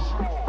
Yes.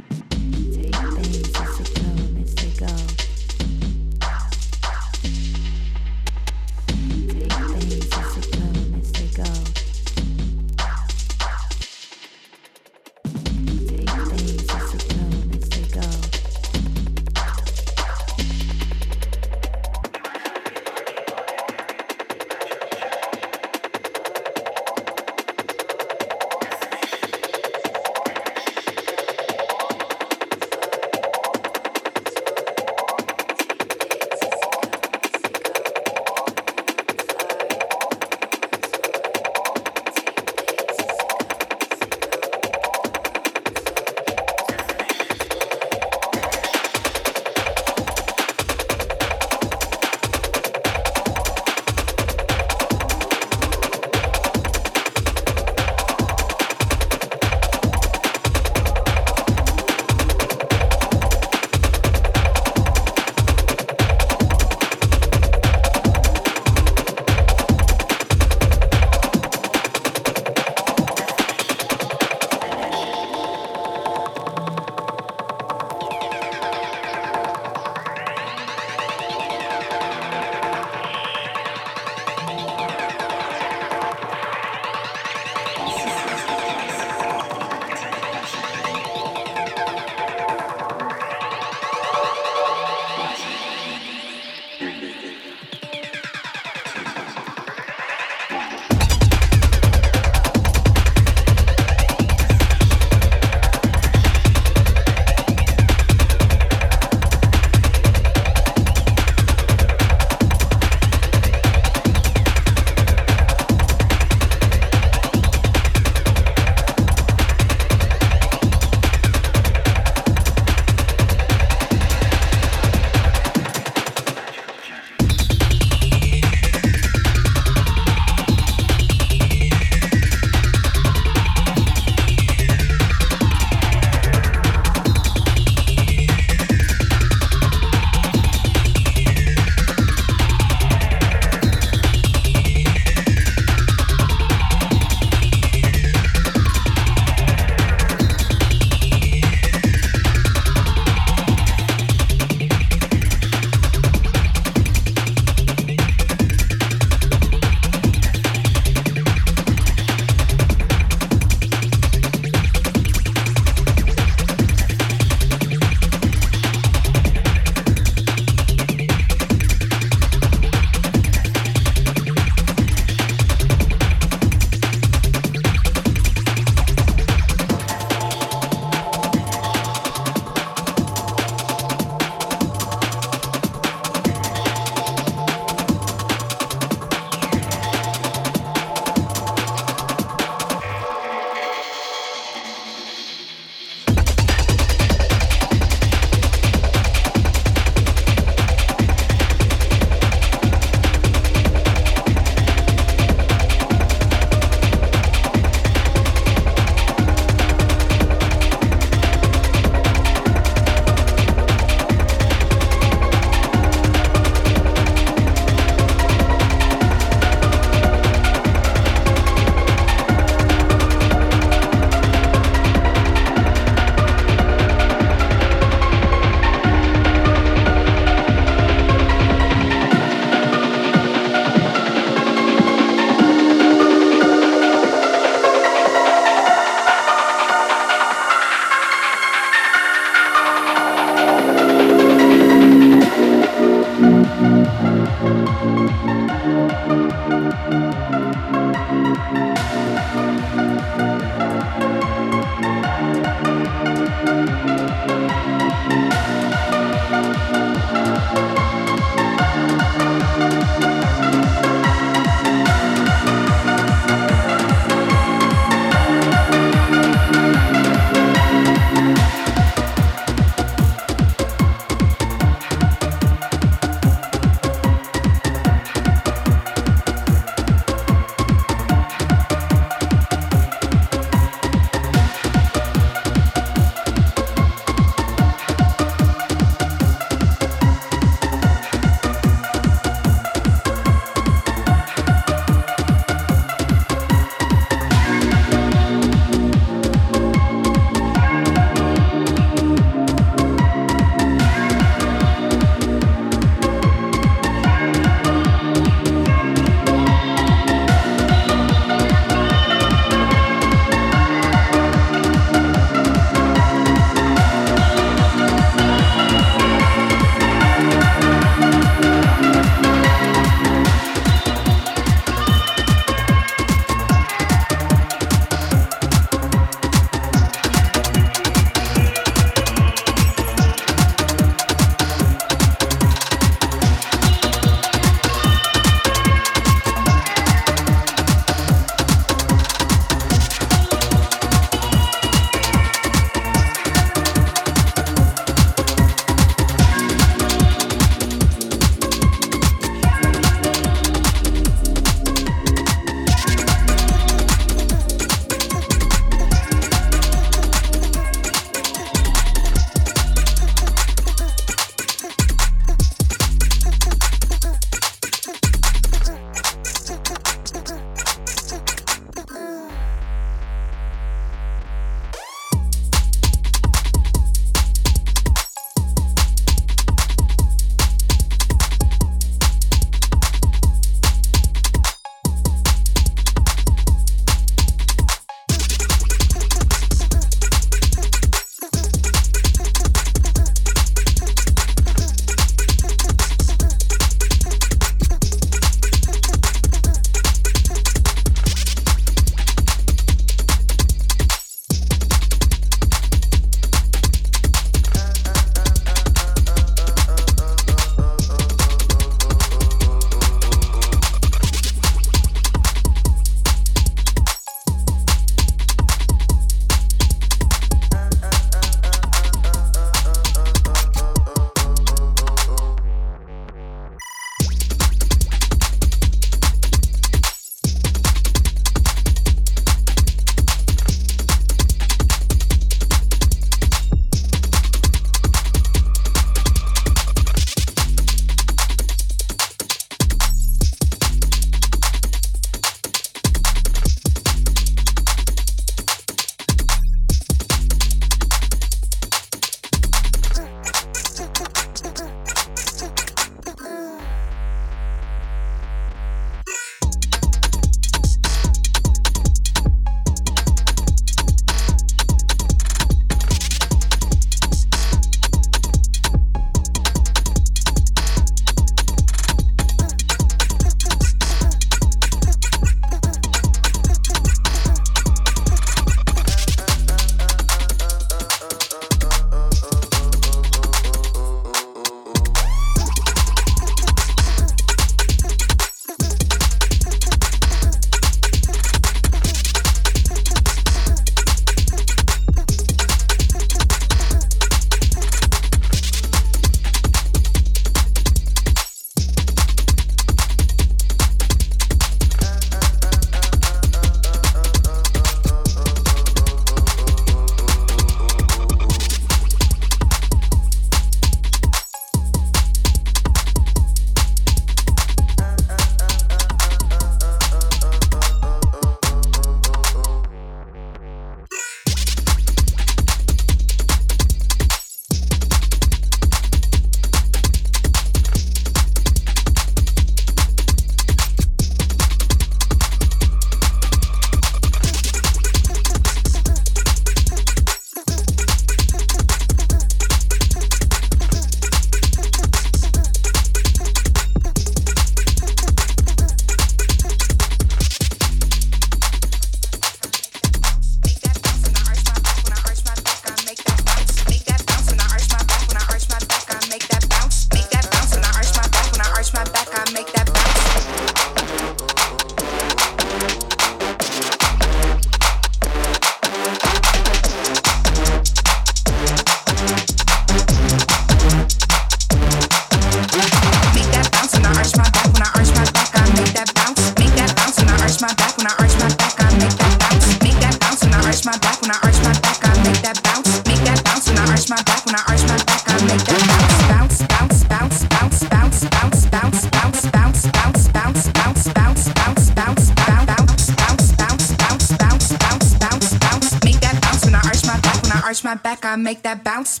Make that bounce.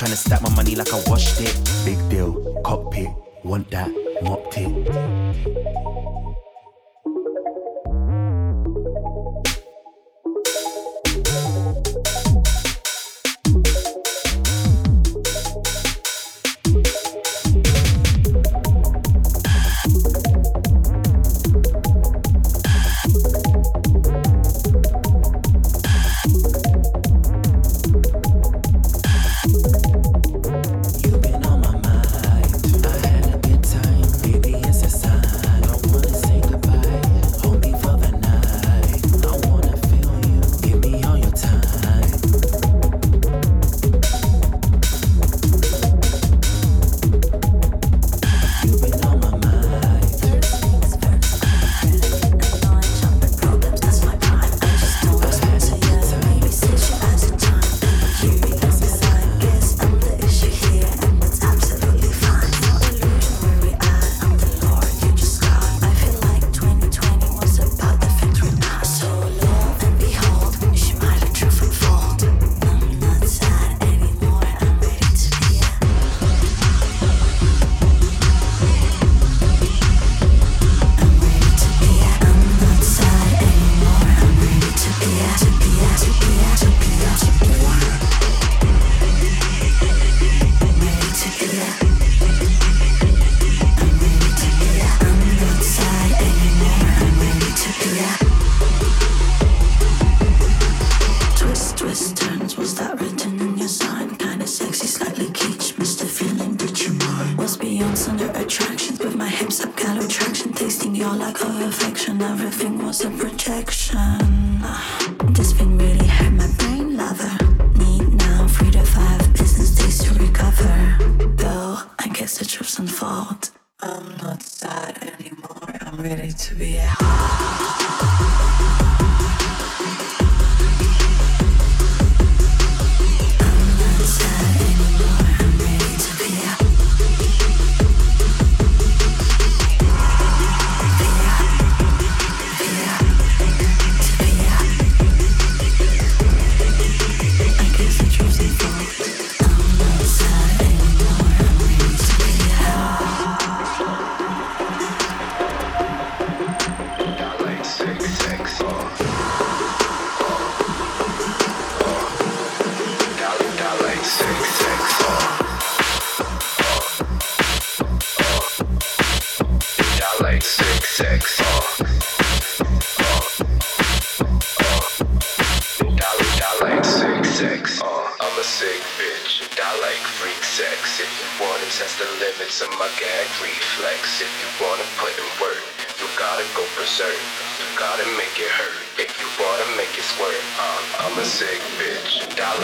Trying to stack my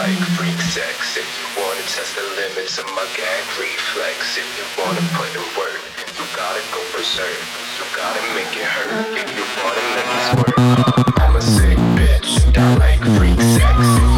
like freak sex. If you wanna test the limits of my gag reflex, if you wanna put in work, you gotta go berserk. You gotta make it hurt. If you wanna let this work, I'm a sick bitch. I like freak sex.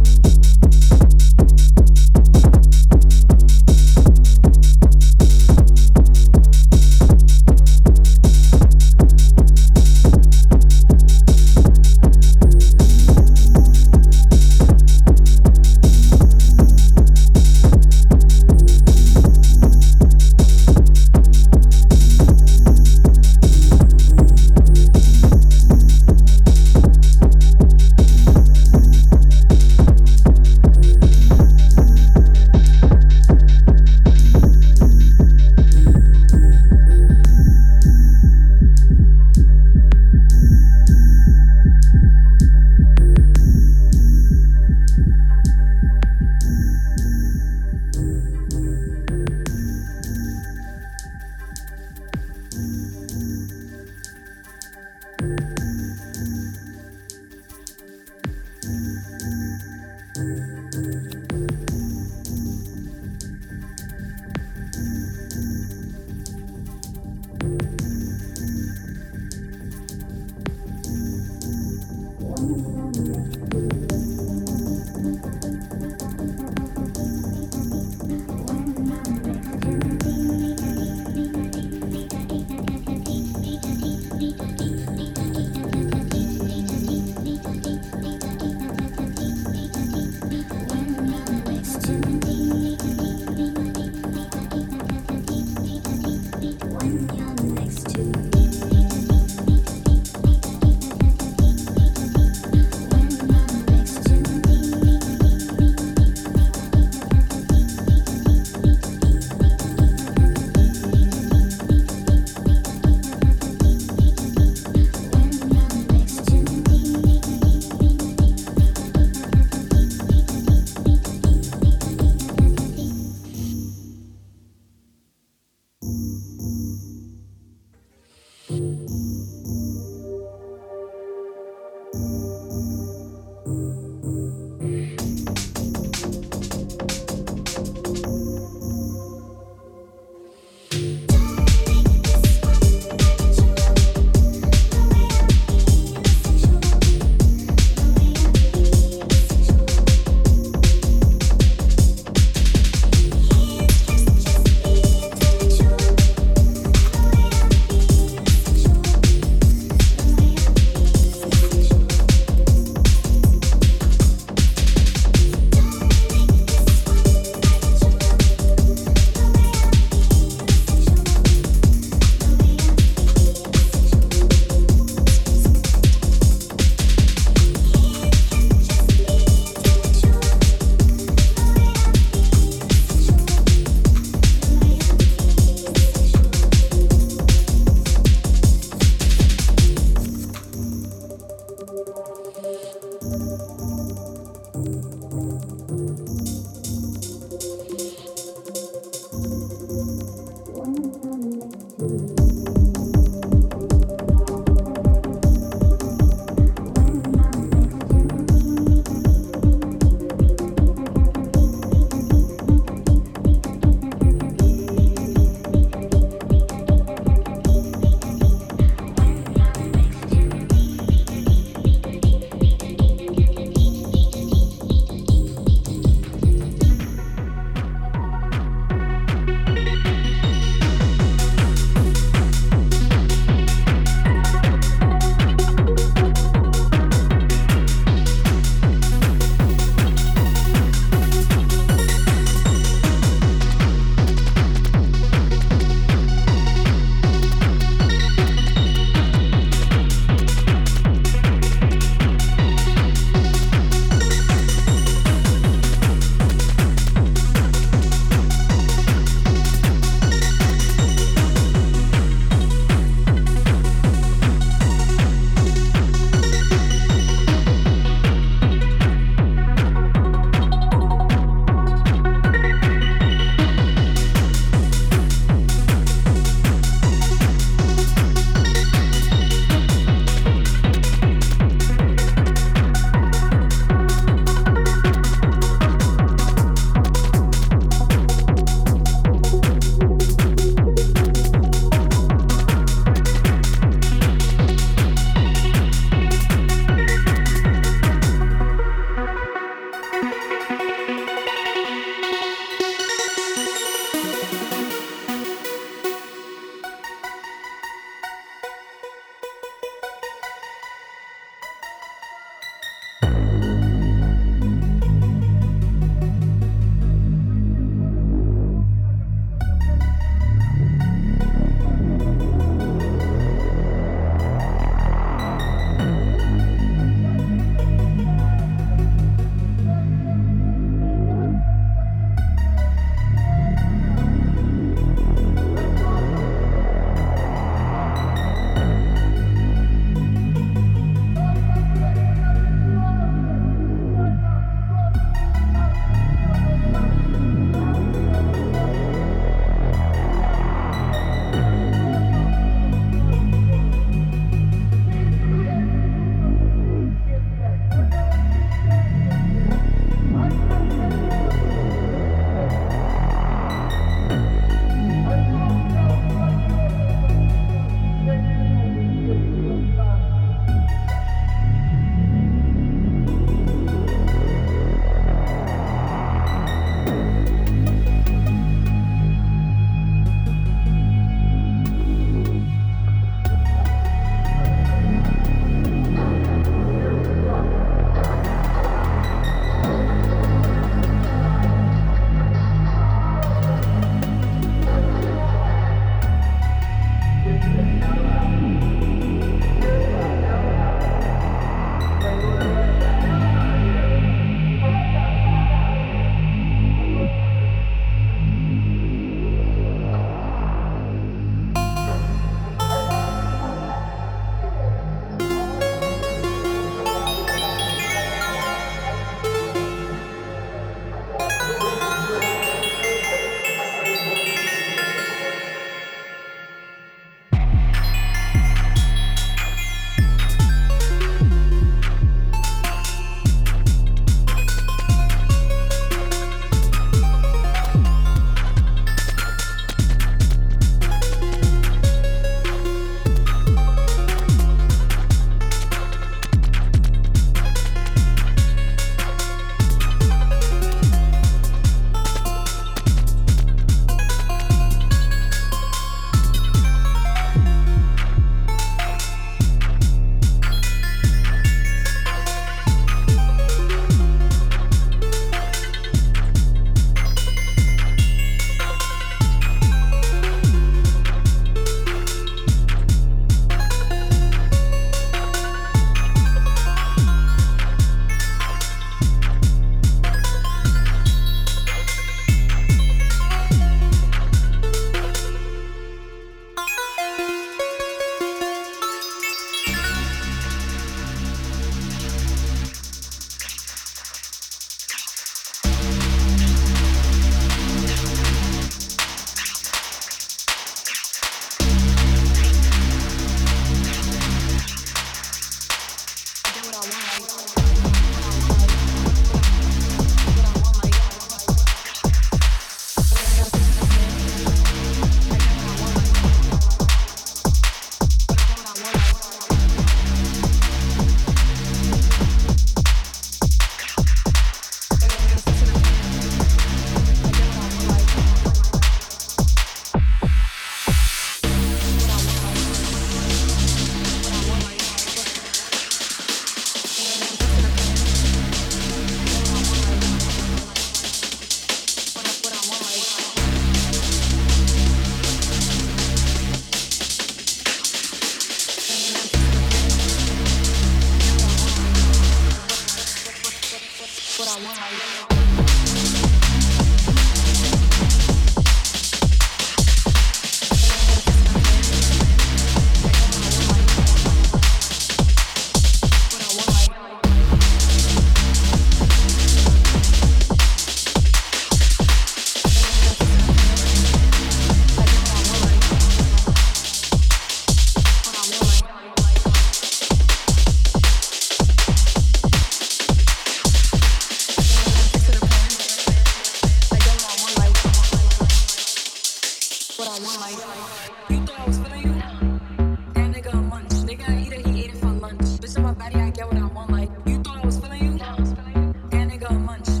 munch.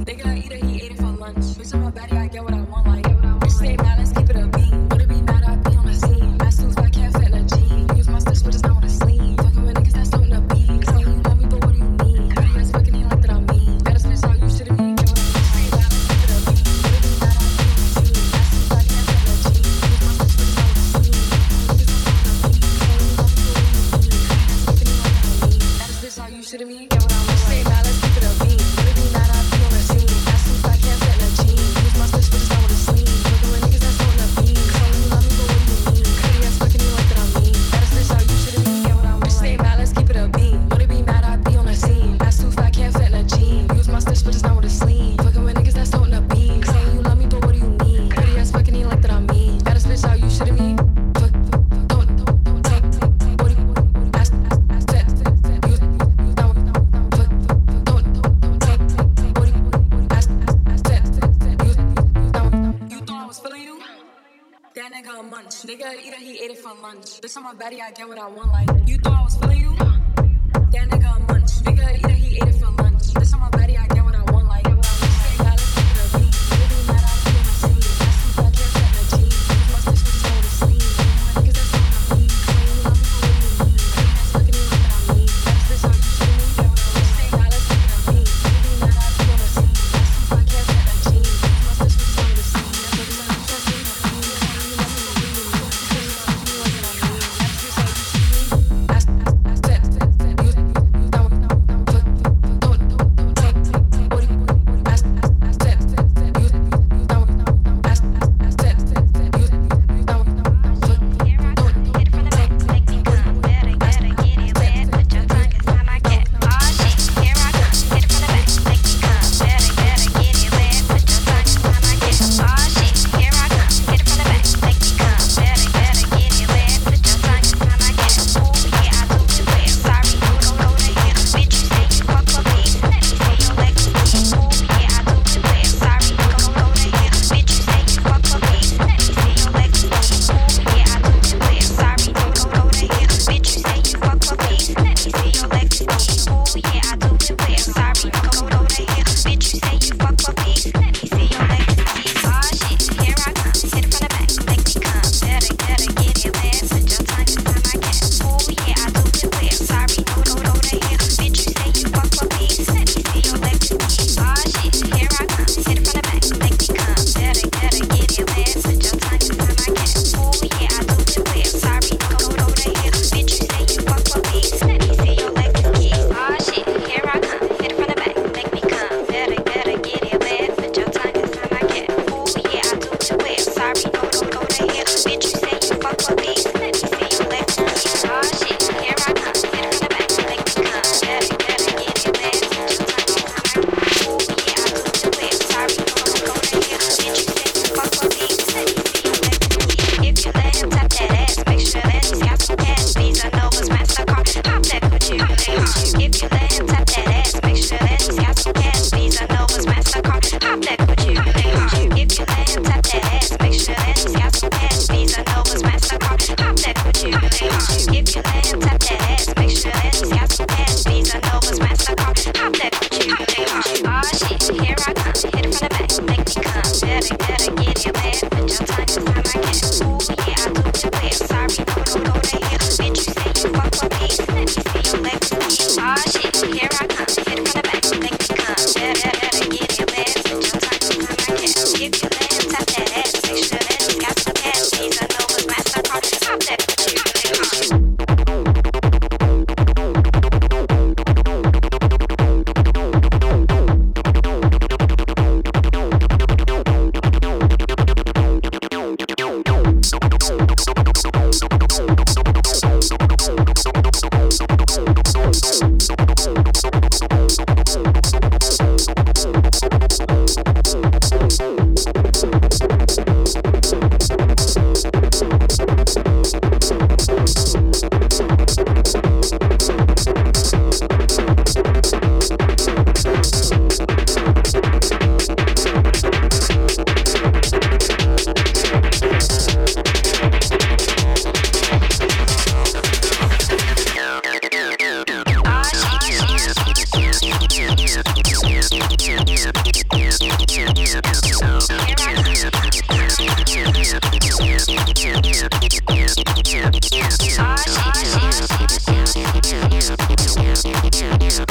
Yeah, yeah, yeah.